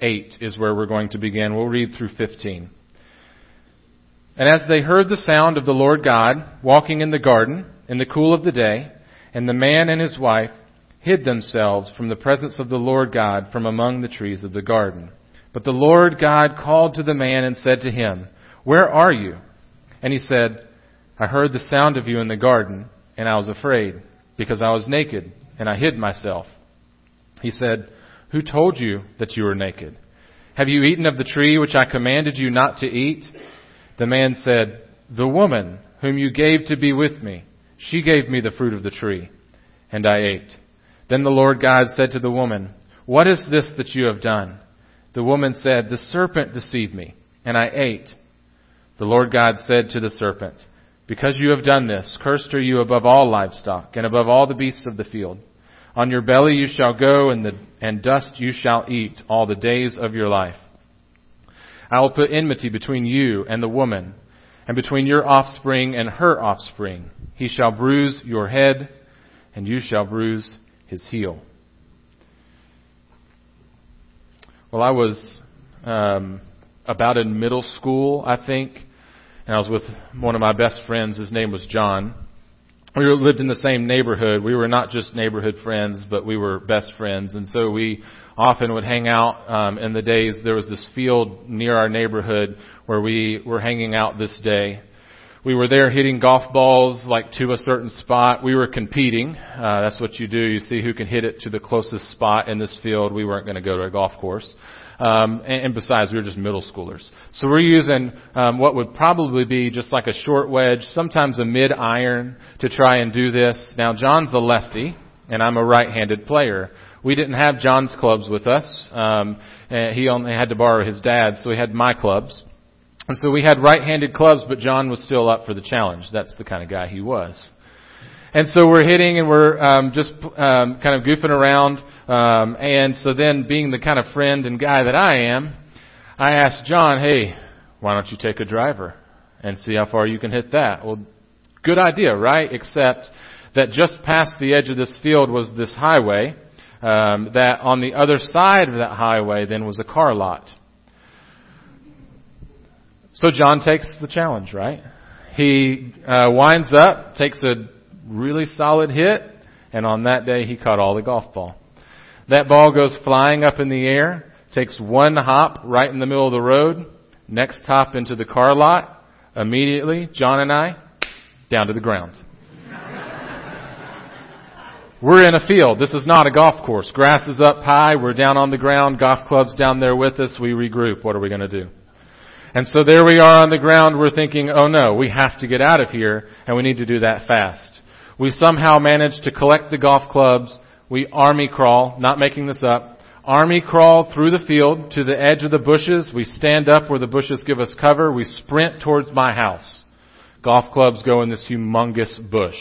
8 is where we're going to begin. We'll read through 15. And as they heard the sound of the Lord God walking in the garden in the cool of the day, and the man and his wife hid themselves from the presence of the Lord God from among the trees of the garden. But the Lord God called to the man and said to him, Where are you? And he said, I heard the sound of you in the garden, and I was afraid, because I was naked, and I hid myself. He said, Who told you that you were naked? Have you eaten of the tree which I commanded you not to eat? The man said, The woman whom you gave to be with me, she gave me the fruit of the tree, and I ate. Then the Lord God said to the woman, What is this that you have done? The woman said, The serpent deceived me, and I ate. The Lord God said to the serpent, Because you have done this, cursed are you above all livestock, and above all the beasts of the field. On your belly you shall go, and, the, and dust you shall eat all the days of your life. I will put enmity between you and the woman, and between your offspring and her offspring. He shall bruise your head, and you shall bruise his heel. Well, I was um, about in middle school, I think, and I was with one of my best friends. His name was John. We lived in the same neighborhood. We were not just neighborhood friends, but we were best friends, and so we often would hang out um, in the days. There was this field near our neighborhood where we were hanging out this day. We were there hitting golf balls like to a certain spot. We were competing. Uh, that's what you do. You see who can hit it to the closest spot in this field. We weren't going to go to a golf course. Um, and, and, besides, we were just middle schoolers. So we're using um, what would probably be just like a short wedge, sometimes a mid iron, to try and do this. Now, John's a lefty, and I'm a right-handed player. We didn't have John's clubs with us. Um, he only had to borrow his dad's, so he had my clubs. And so we had right-handed clubs, but John was still up for the challenge. That's the kind of guy he was. And so we're hitting and we're um, just um, kind of goofing around. Um, and so then, being the kind of friend and guy that I am, I asked John, "Hey, why don't you take a driver and see how far you can hit that?" Well, good idea, right? Except that just past the edge of this field was this highway, um, that on the other side of that highway then was a car lot. So John takes the challenge, right? He uh, winds up, takes a really solid hit, and on that day he caught all the golf ball. That ball goes flying up in the air, takes one hop right in the middle of the road, next hop into the car lot. Immediately, John and I, down to the ground. We're in a field. This is not a golf course. Grass is up high. We're down on the ground. Golf club's down there with us. We regroup. What are we going to do? And so there we are on the ground. We're thinking, oh no, we have to get out of here and we need to do that fast. We somehow manage to collect the golf clubs. We army crawl, not making this up. Army crawl through the field to the edge of the bushes. We stand up where the bushes give us cover. We sprint towards my house. Golf clubs go in this humongous bush.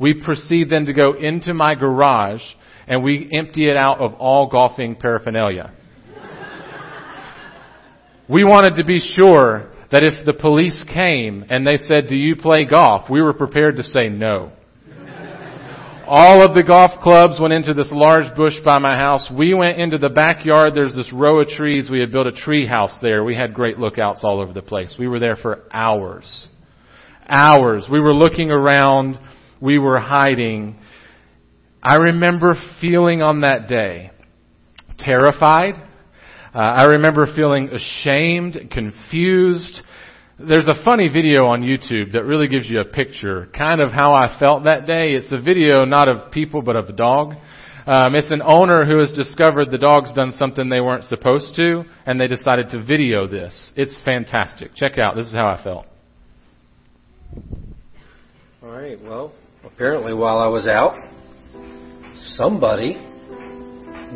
We proceed then to go into my garage and we empty it out of all golfing paraphernalia. we wanted to be sure that if the police came and they said, do you play golf? We were prepared to say no. All of the golf clubs went into this large bush by my house. We went into the backyard. There's this row of trees. We had built a tree house there. We had great lookouts all over the place. We were there for hours. Hours. We were looking around we were hiding. I remember feeling on that day terrified. Uh, I remember feeling ashamed, confused. There's a funny video on YouTube that really gives you a picture, kind of how I felt that day. It's a video not of people, but of a dog. Um, it's an owner who has discovered the dog's done something they weren't supposed to, and they decided to video this. It's fantastic. Check out. This is how I felt. All right. Well, Apparently, while I was out, somebody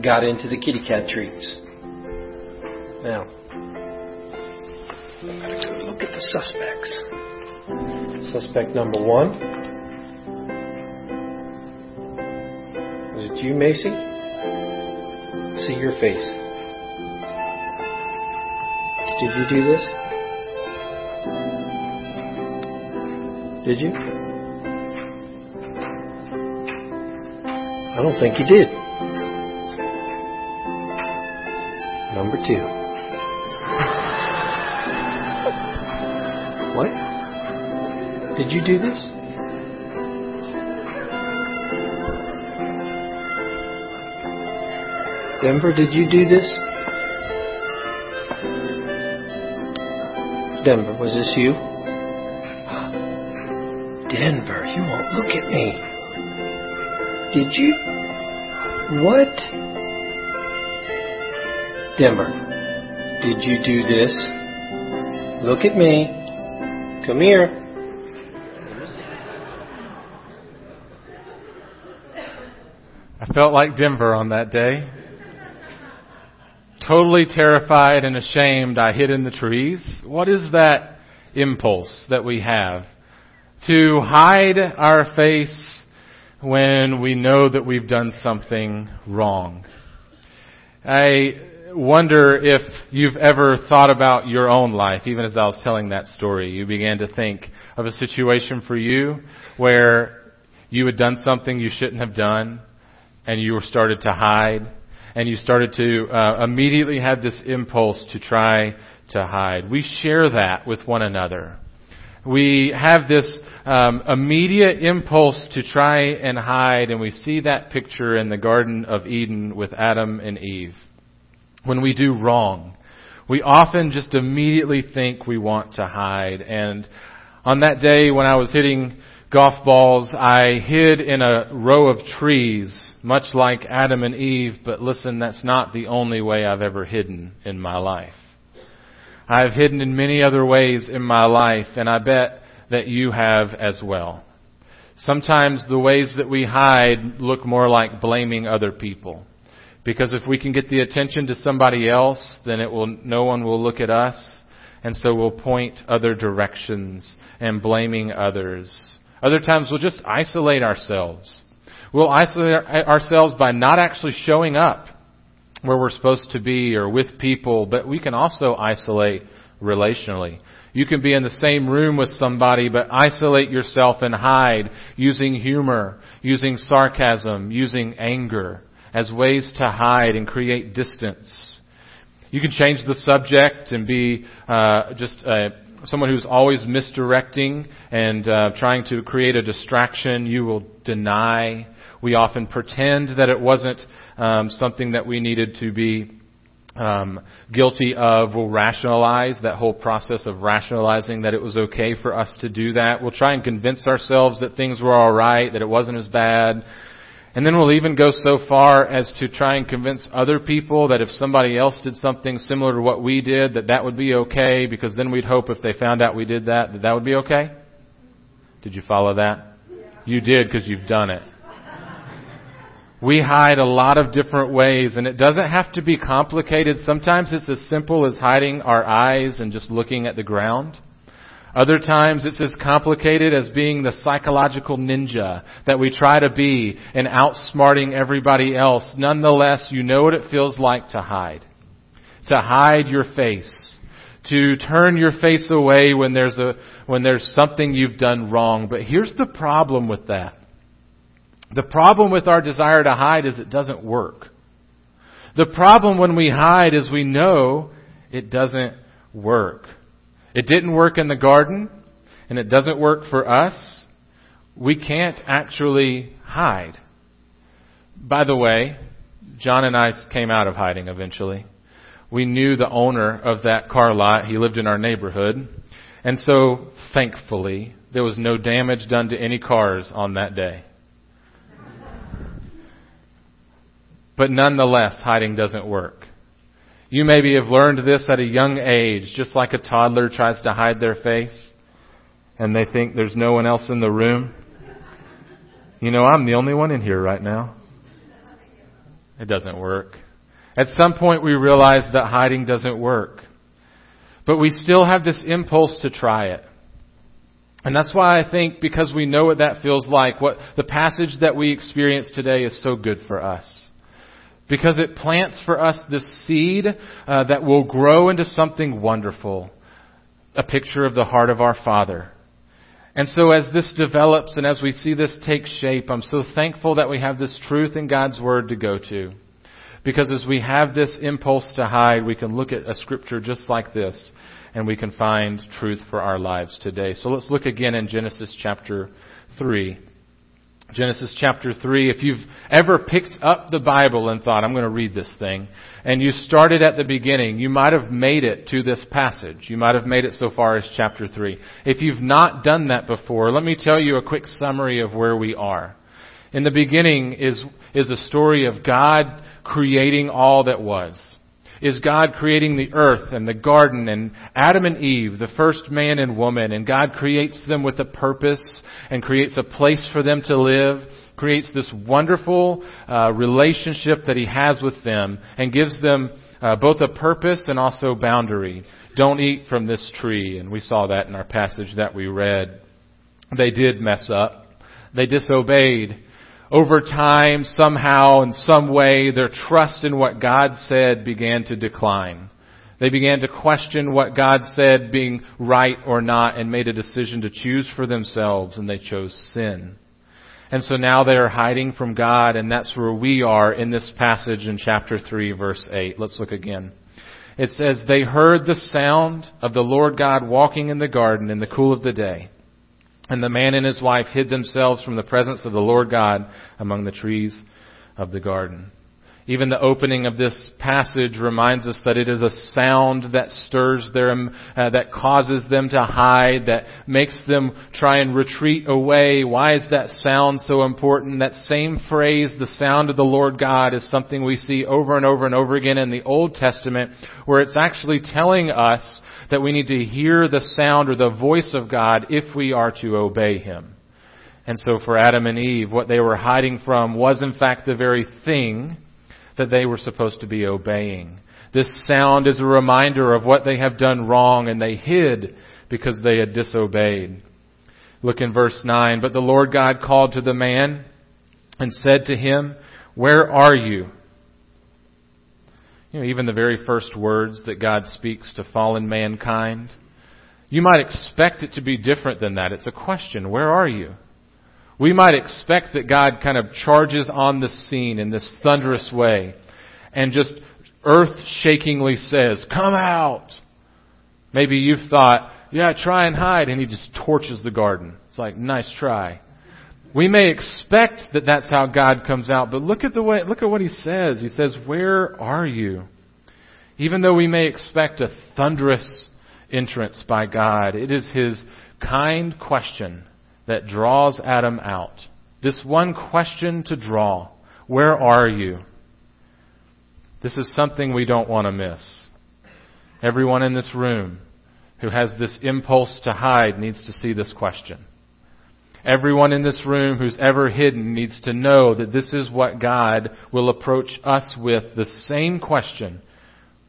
got into the kitty cat treats. Now, look at the suspects. Suspect number one. Was it you, Macy? See your face. Did you do this? Did you? I don't think you did. Number two. Did you do this? Denver, did you do this? Denver, was this you? Denver, you won't look at me. Did you? What? Denver, did you do this? Look at me. Come here. Felt like Denver on that day. Totally terrified and ashamed, I hid in the trees. What is that impulse that we have? To hide our face when we know that we've done something wrong. I wonder if you've ever thought about your own life, even as I was telling that story. You began to think of a situation for you where you had done something you shouldn't have done and you started to hide and you started to uh, immediately have this impulse to try to hide. We share that with one another. We have this um, immediate impulse to try and hide, and we see that picture in the Garden of Eden with Adam and Eve. When we do wrong, we often just immediately think we want to hide. And on that day when I was hitting golf balls, I hid in a row of trees, much like Adam and Eve, but listen, that's not the only way I've ever hidden in my life. I've hidden in many other ways in my life, and I bet that you have as well. Sometimes the ways that we hide look more like blaming other people. Because if we can get the attention to somebody else, then it will, no one will look at us, and so we'll point other directions and blaming others. Other times we'll just isolate ourselves. We'll isolate ourselves by not actually showing up where we're supposed to be or with people, but we can also isolate relationally. You can be in the same room with somebody, but isolate yourself and hide using humor, using sarcasm, using anger as ways to hide and create distance. You can change the subject and be uh, just a someone who's always misdirecting and uh, trying to create a distraction, you will deny. We often pretend that it wasn't um, something that we needed to be um, guilty of. We'll rationalize that whole process of rationalizing that it was okay for us to do that. We'll try and convince ourselves that things were all right, that it wasn't as bad. And then we'll even go so far as to try and convince other people that if somebody else did something similar to what we did, that that would be okay, because then we'd hope if they found out we did that, that that would be okay. Did you follow that? You did because you've done it. We hide a lot of different ways, and it doesn't have to be complicated. Sometimes it's as simple as hiding our eyes and just looking at the ground. Other times it's as complicated as being the psychological ninja that we try to be and outsmarting everybody else. Nonetheless, you know what it feels like to hide. To hide your face. To turn your face away when there's a, when there's something you've done wrong. But here's the problem with that. The problem with our desire to hide is it doesn't work. The problem when we hide is we know it doesn't work. It didn't work in the garden, and it doesn't work for us. We can't actually hide. By the way, John and I came out of hiding eventually. We knew the owner of that car lot. He lived in our neighborhood. And so, thankfully, there was no damage done to any cars on that day. But nonetheless, hiding doesn't work. You maybe have learned this at a young age, just like a toddler tries to hide their face and they think there's no one else in the room. You know, I'm the only one in here right now. It doesn't work. At some point we realize that hiding doesn't work. But we still have this impulse to try it. And that's why I think because we know what that feels like, what the passage that we experience today is so good for us. Because it plants for us this seed uh, that will grow into something wonderful. A picture of the heart of our Father. And so as this develops and as we see this take shape, I'm so thankful that we have this truth in God's Word to go to. Because as we have this impulse to hide, we can look at a scripture just like this and we can find truth for our lives today. So let's look again in Genesis chapter 3. Genesis chapter 3. If you've ever picked up the Bible and thought, I'm going to read this thing, and you started at the beginning, you might have made it to this passage. You might have made it so far as chapter 3. If you've not done that before, let me tell you a quick summary of where we are. In the beginning is, is a story of God creating all that was is God creating the earth and the garden and Adam and Eve, the first man and woman, and God creates them with a purpose and creates a place for them to live, creates this wonderful uh, relationship that He has with them and gives them uh, both a purpose and also boundary. Don't eat from this tree, and we saw that in our passage that we read. They did mess up. They disobeyed over time, somehow, in some way, their trust in what God said began to decline. They began to question what God said being right or not and made a decision to choose for themselves and they chose sin. And so now they are hiding from God and that's where we are in this passage in chapter 3 verse 8. Let's look again. It says, they heard the sound of the Lord God walking in the garden in the cool of the day. And the man and his wife hid themselves from the presence of the Lord God among the trees of the garden. Even the opening of this passage reminds us that it is a sound that stirs them, uh, that causes them to hide, that makes them try and retreat away. Why is that sound so important? That same phrase, the sound of the Lord God, is something we see over and over and over again in the Old Testament, where it's actually telling us that we need to hear the sound or the voice of God if we are to obey Him. And so for Adam and Eve, what they were hiding from was in fact the very thing that they were supposed to be obeying. This sound is a reminder of what they have done wrong and they hid because they had disobeyed. Look in verse 9. But the Lord God called to the man and said to him, Where are you? You know, even the very first words that God speaks to fallen mankind, you might expect it to be different than that. It's a question. Where are you? We might expect that God kind of charges on the scene in this thunderous way and just earth shakingly says, come out. Maybe you've thought, yeah, try and hide, and he just torches the garden. It's like, nice try. We may expect that that's how God comes out, but look at the way, look at what he says. He says, where are you? Even though we may expect a thunderous entrance by God, it is his kind question that draws Adam out. This one question to draw. Where are you? This is something we don't want to miss. Everyone in this room who has this impulse to hide needs to see this question. Everyone in this room who's ever hidden needs to know that this is what God will approach us with the same question.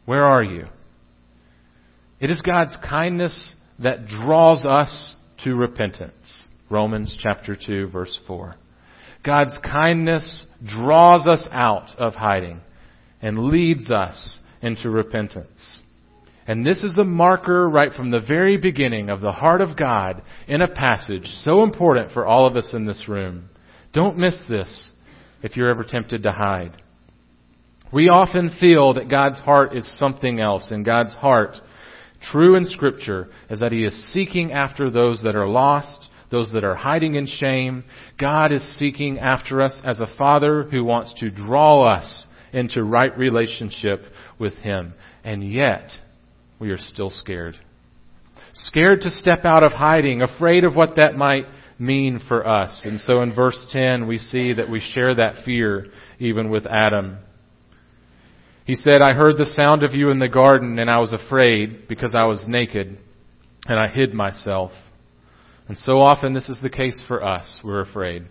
Where are you? It is God's kindness that draws us to repentance. Romans chapter 2 verse 4. God's kindness draws us out of hiding and leads us into repentance. And this is a marker right from the very beginning of the heart of God in a passage so important for all of us in this room. Don't miss this if you're ever tempted to hide. We often feel that God's heart is something else, and God's heart, true in Scripture, is that He is seeking after those that are lost, those that are hiding in shame. God is seeking after us as a Father who wants to draw us into right relationship with Him. And yet, we are still scared. Scared to step out of hiding, afraid of what that might mean for us. And so in verse 10, we see that we share that fear even with Adam. He said, I heard the sound of you in the garden and I was afraid because I was naked and I hid myself. And so often this is the case for us. We're afraid.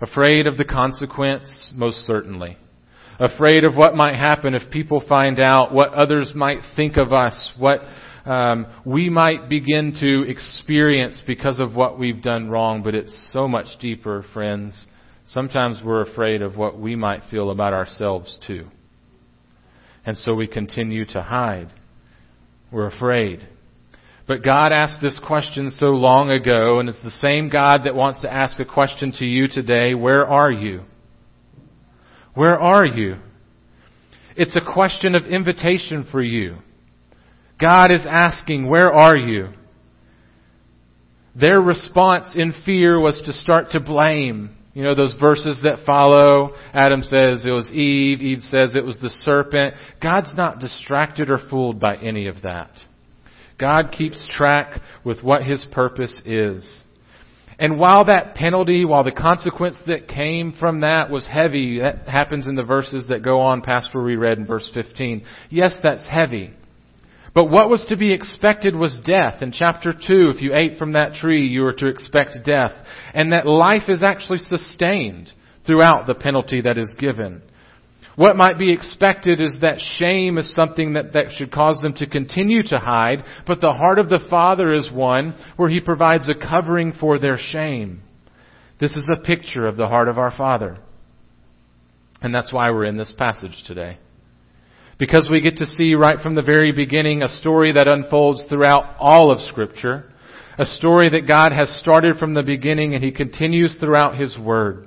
Afraid of the consequence, most certainly afraid of what might happen if people find out, what others might think of us, what um, we might begin to experience because of what we've done wrong. But it's so much deeper, friends. Sometimes we're afraid of what we might feel about ourselves too. And so we continue to hide. We're afraid. But God asked this question so long ago, and it's the same God that wants to ask a question to you today. Where are you? Where are you? It's a question of invitation for you. God is asking, where are you? Their response in fear was to start to blame. You know, those verses that follow. Adam says it was Eve. Eve says it was the serpent. God's not distracted or fooled by any of that. God keeps track with what His purpose is. And while that penalty, while the consequence that came from that was heavy, that happens in the verses that go on past where we read in verse 15. Yes, that's heavy. But what was to be expected was death. In chapter 2, if you ate from that tree, you were to expect death. And that life is actually sustained throughout the penalty that is given. What might be expected is that shame is something that, that should cause them to continue to hide, but the heart of the Father is one where He provides a covering for their shame. This is a picture of the heart of our Father. And that's why we're in this passage today. Because we get to see right from the very beginning a story that unfolds throughout all of Scripture. A story that God has started from the beginning and He continues throughout His Word.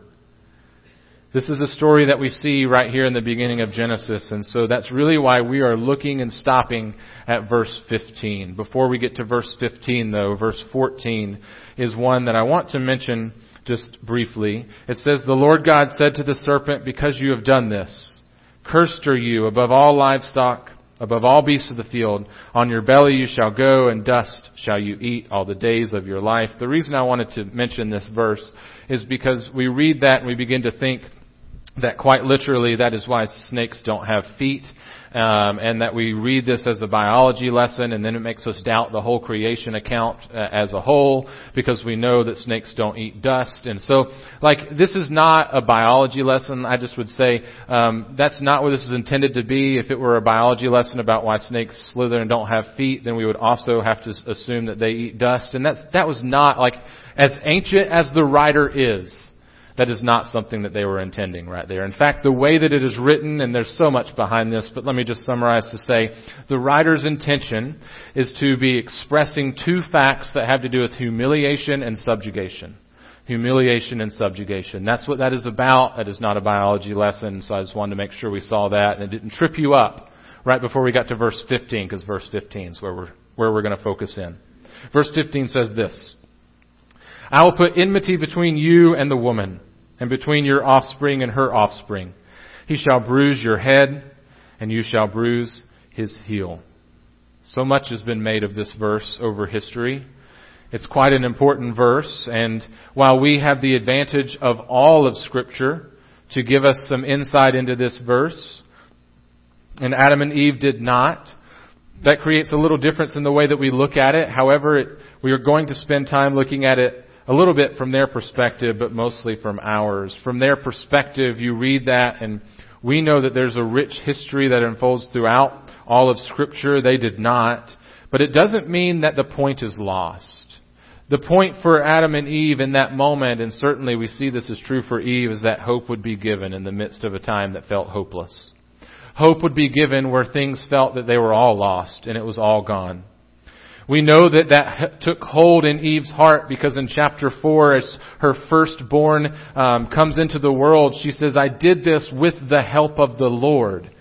This is a story that we see right here in the beginning of Genesis, and so that's really why we are looking and stopping at verse 15. Before we get to verse 15 though, verse 14 is one that I want to mention just briefly. It says, The Lord God said to the serpent, Because you have done this, Cursed are you above all livestock, above all beasts of the field. On your belly you shall go, and dust shall you eat all the days of your life. The reason I wanted to mention this verse is because we read that and we begin to think that quite literally that is why snakes don't have feet um, and that we read this as a biology lesson, and then it makes us doubt the whole creation account uh, as a whole because we know that snakes don't eat dust. And so, like, this is not a biology lesson. I just would say um, that's not what this is intended to be. If it were a biology lesson about why snakes slither and don't have feet, then we would also have to assume that they eat dust. And that's that was not like as ancient as the writer is that is not something that they were intending right there. In fact, the way that it is written, and there's so much behind this, but let me just summarize to say, the writer's intention is to be expressing two facts that have to do with humiliation and subjugation. Humiliation and subjugation. That's what that is about. That is not a biology lesson, so I just wanted to make sure we saw that and it didn't trip you up right before we got to verse 15, because verse 15 is where we're, where we're going to focus in. Verse 15 says this, I will put enmity between you and the woman, and between your offspring and her offspring. He shall bruise your head, and you shall bruise his heel. So much has been made of this verse over history. It's quite an important verse, and while we have the advantage of all of Scripture to give us some insight into this verse, and Adam and Eve did not, that creates a little difference in the way that we look at it. However, it, we are going to spend time looking at it a little bit from their perspective, but mostly from ours. From their perspective, you read that and we know that there's a rich history that unfolds throughout all of scripture. They did not. But it doesn't mean that the point is lost. The point for Adam and Eve in that moment, and certainly we see this is true for Eve, is that hope would be given in the midst of a time that felt hopeless. Hope would be given where things felt that they were all lost and it was all gone. We know that that took hold in Eve's heart because in chapter 4, as her firstborn um, comes into the world, she says, I did this with the help of the Lord.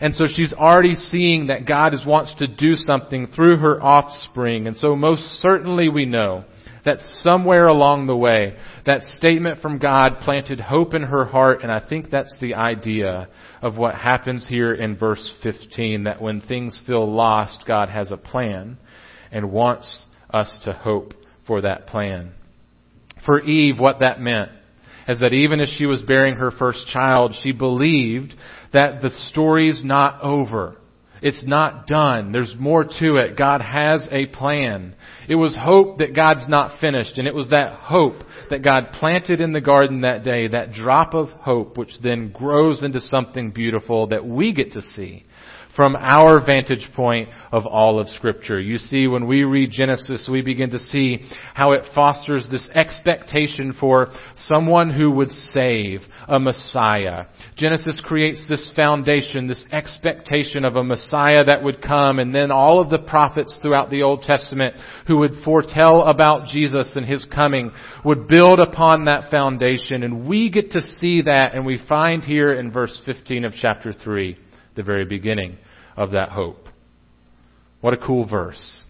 And so she's already seeing that God is, wants to do something through her offspring. And so most certainly we know that somewhere along the way, that statement from God planted hope in her heart. And I think that's the idea of what happens here in verse 15, that when things feel lost, God has a plan and wants us to hope for that plan. For Eve, what that meant is that even as she was bearing her first child, she believed that the story's not over. It's not done. There's more to it. God has a plan. It was hope that God's not finished, and it was that hope that God planted in the garden that day, that drop of hope, which then grows into something beautiful that we get to see from our vantage point of all of scripture. You see, when we read Genesis, we begin to see how it fosters this expectation for someone who would save, a Messiah. Genesis creates this foundation, this expectation of a Messiah that would come, and then all of the prophets throughout the Old Testament who would foretell about Jesus and His coming would build upon that foundation, and we get to see that, and we find here in verse 15 of chapter 3 the very beginning of that hope. What a cool verse.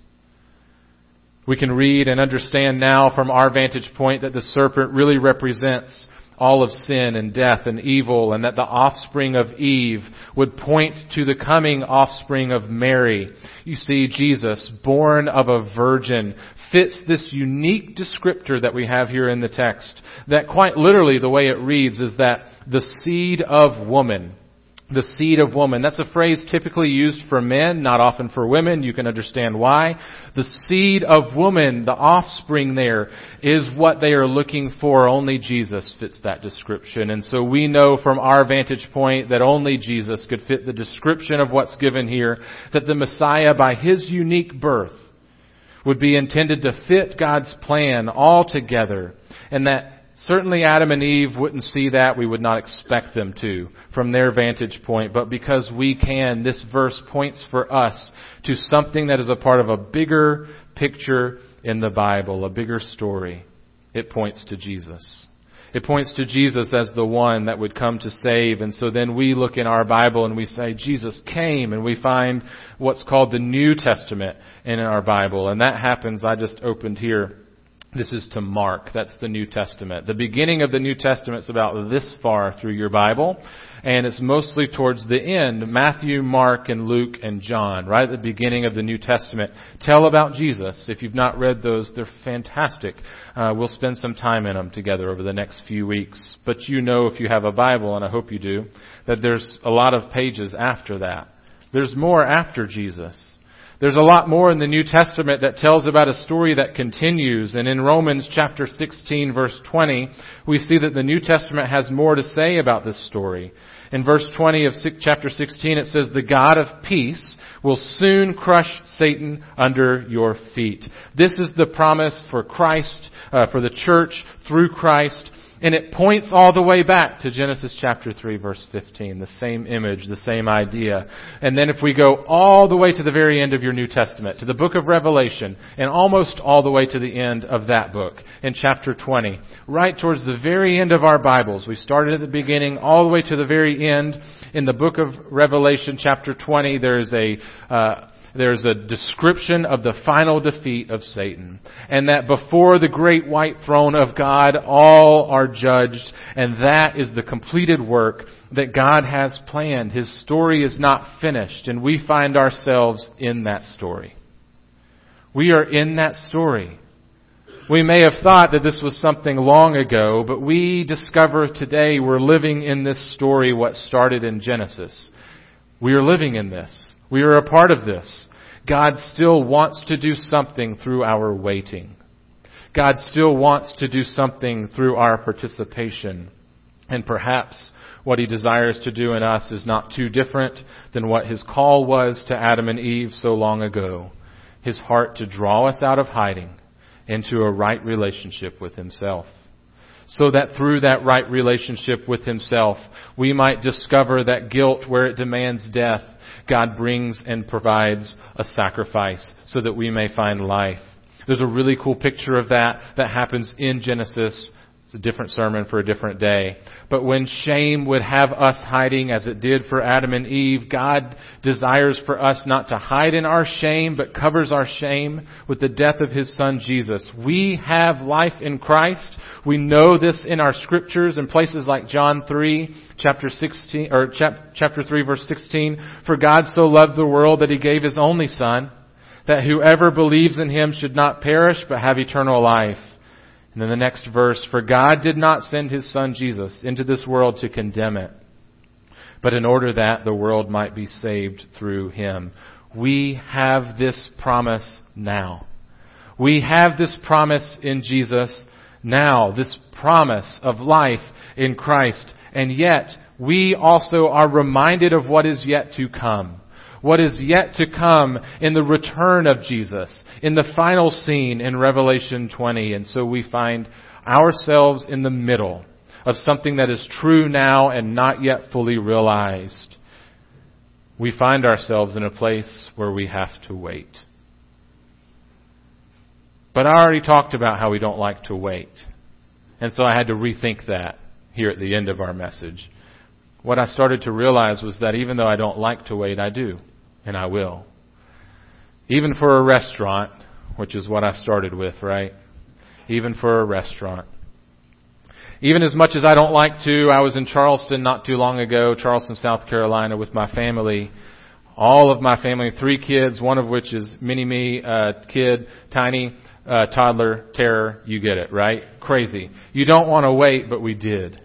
We can read and understand now from our vantage point that the serpent really represents all of sin and death and evil and that the offspring of Eve would point to the coming offspring of Mary. You see, Jesus, born of a virgin, fits this unique descriptor that we have here in the text. That quite literally the way it reads is that the seed of woman the seed of woman. That's a phrase typically used for men, not often for women. You can understand why. The seed of woman, the offspring there, is what they are looking for. Only Jesus fits that description. And so we know from our vantage point that only Jesus could fit the description of what's given here, that the Messiah, by his unique birth, would be intended to fit God's plan altogether, and that Certainly Adam and Eve wouldn't see that. We would not expect them to from their vantage point. But because we can, this verse points for us to something that is a part of a bigger picture in the Bible, a bigger story. It points to Jesus. It points to Jesus as the one that would come to save. And so then we look in our Bible and we say, Jesus came, and we find what's called the New Testament in our Bible. And that happens, I just opened here this is to Mark. That's the New Testament. The beginning of the New Testament is about this far through your Bible, and it's mostly towards the end. Matthew, Mark, and Luke, and John, right at the beginning of the New Testament, tell about Jesus. If you've not read those, they're fantastic. Uh, we'll spend some time in them together over the next few weeks. But you know, if you have a Bible, and I hope you do, that there's a lot of pages after that. There's more after Jesus. There's a lot more in the New Testament that tells about a story that continues. And in Romans chapter 16 verse 20, we see that the New Testament has more to say about this story. In verse 20 of chapter 16 it says, the God of peace will soon crush Satan under your feet. This is the promise for Christ, uh, for the church through Christ and it points all the way back to Genesis chapter 3 verse 15, the same image, the same idea. And then if we go all the way to the very end of your New Testament, to the book of Revelation, and almost all the way to the end of that book, in chapter 20, right towards the very end of our Bibles, we started at the beginning all the way to the very end, in the book of Revelation chapter 20, there's a, uh, there's a description of the final defeat of Satan. And that before the great white throne of God, all are judged. And that is the completed work that God has planned. His story is not finished. And we find ourselves in that story. We are in that story. We may have thought that this was something long ago, but we discover today we're living in this story what started in Genesis. We are living in this. We are a part of this. God still wants to do something through our waiting. God still wants to do something through our participation. And perhaps what he desires to do in us is not too different than what his call was to Adam and Eve so long ago. His heart to draw us out of hiding into a right relationship with himself. So that through that right relationship with himself, we might discover that guilt where it demands death God brings and provides a sacrifice so that we may find life. There's a really cool picture of that that happens in Genesis it's a different sermon for a different day. But when shame would have us hiding as it did for Adam and Eve, God desires for us not to hide in our shame, but covers our shame with the death of His Son Jesus. We have life in Christ. We know this in our scriptures in places like John 3, chapter 16, or chapter 3 verse 16. For God so loved the world that He gave His only Son, that whoever believes in Him should not perish, but have eternal life. And then the next verse, for God did not send his son Jesus into this world to condemn it, but in order that the world might be saved through him. We have this promise now. We have this promise in Jesus now, this promise of life in Christ. And yet, we also are reminded of what is yet to come what is yet to come in the return of Jesus, in the final scene in Revelation 20. And so we find ourselves in the middle of something that is true now and not yet fully realized. We find ourselves in a place where we have to wait. But I already talked about how we don't like to wait. And so I had to rethink that here at the end of our message. what I started to realize was that even though I don't like to wait, I do, and I will. Even for a restaurant, which is what I started with, right? Even for a restaurant. Even as much as I don't like to, I was in Charleston not too long ago, Charleston, South Carolina, with my family. All of my family, three kids, one of which is mini me, uh, kid, tiny, uh, toddler, terror. You get it, right? Crazy. You don't want to wait, but we did.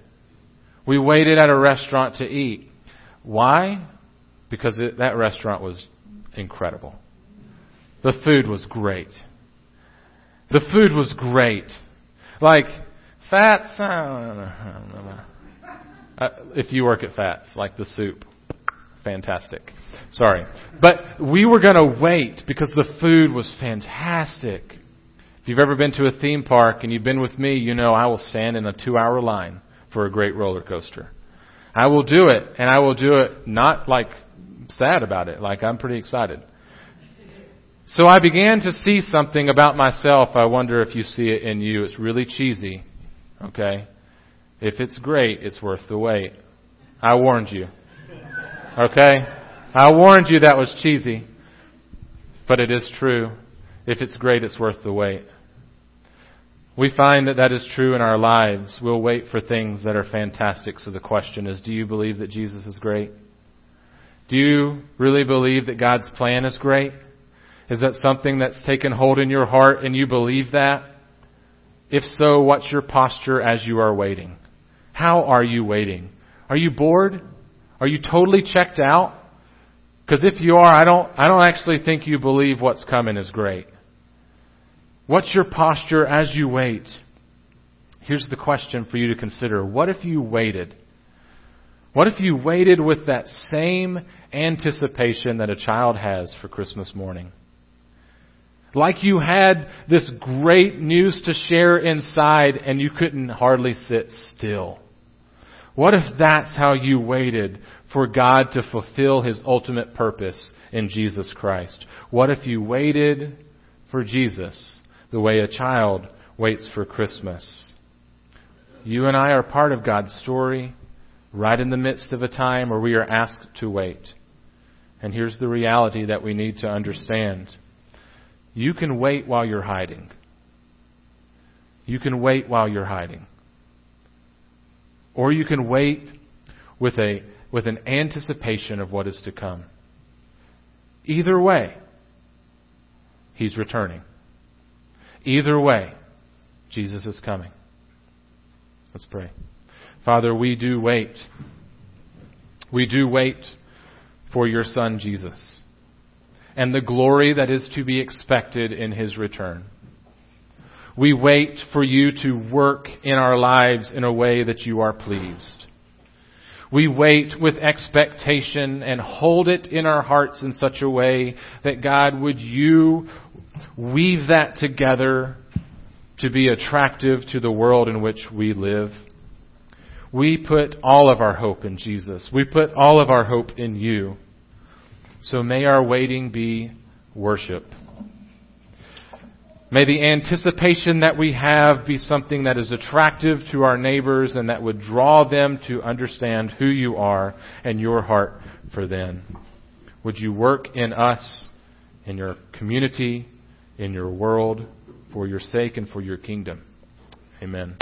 We waited at a restaurant to eat. Why? Because it, that restaurant was incredible. The food was great. The food was great. Like, Fats, uh, if you work at Fats, like the soup. Fantastic. Sorry. But we were going to wait because the food was fantastic. If you've ever been to a theme park and you've been with me, you know I will stand in a two hour line for a great roller coaster. I will do it, and I will do it not like sad about it, like I'm pretty excited. So I began to see something about myself. I wonder if you see it in you. It's really cheesy, okay? If it's great, it's worth the wait. I warned you. Okay? I warned you that was cheesy. But it is true. If it's great, it's worth the wait. We find that that is true in our lives. We'll wait for things that are fantastic. So the question is, do you believe that Jesus is great? Do you really believe that God's plan is great? Is that something that's taken hold in your heart and you believe that? If so, what's your posture as you are waiting? How are you waiting? Are you bored? Are you totally checked out? Because if you are, I don't, I don't actually think you believe what's coming is great. What's your posture as you wait? Here's the question for you to consider. What if you waited? What if you waited with that same anticipation that a child has for Christmas morning? Like you had this great news to share inside and you couldn't hardly sit still. What if that's how you waited for God to fulfill His ultimate purpose in Jesus Christ? What if you waited for Jesus the way a child waits for Christmas. You and I are part of God's story, right in the midst of a time where we are asked to wait. And here's the reality that we need to understand. You can wait while you're hiding. You can wait while you're hiding. Or you can wait with a with an anticipation of what is to come. Either way, he's returning. Either way, Jesus is coming. Let's pray. Father, we do wait. We do wait for your Son, Jesus, and the glory that is to be expected in his return. We wait for you to work in our lives in a way that you are pleased. We wait with expectation and hold it in our hearts in such a way that God, would you weave that together to be attractive to the world in which we live. We put all of our hope in Jesus. We put all of our hope in you. So may our waiting be worship. May the anticipation that we have be something that is attractive to our neighbors and that would draw them to understand who you are and your heart for them. Would you work in us, in your community, in your world for your sake and for your kingdom. Amen.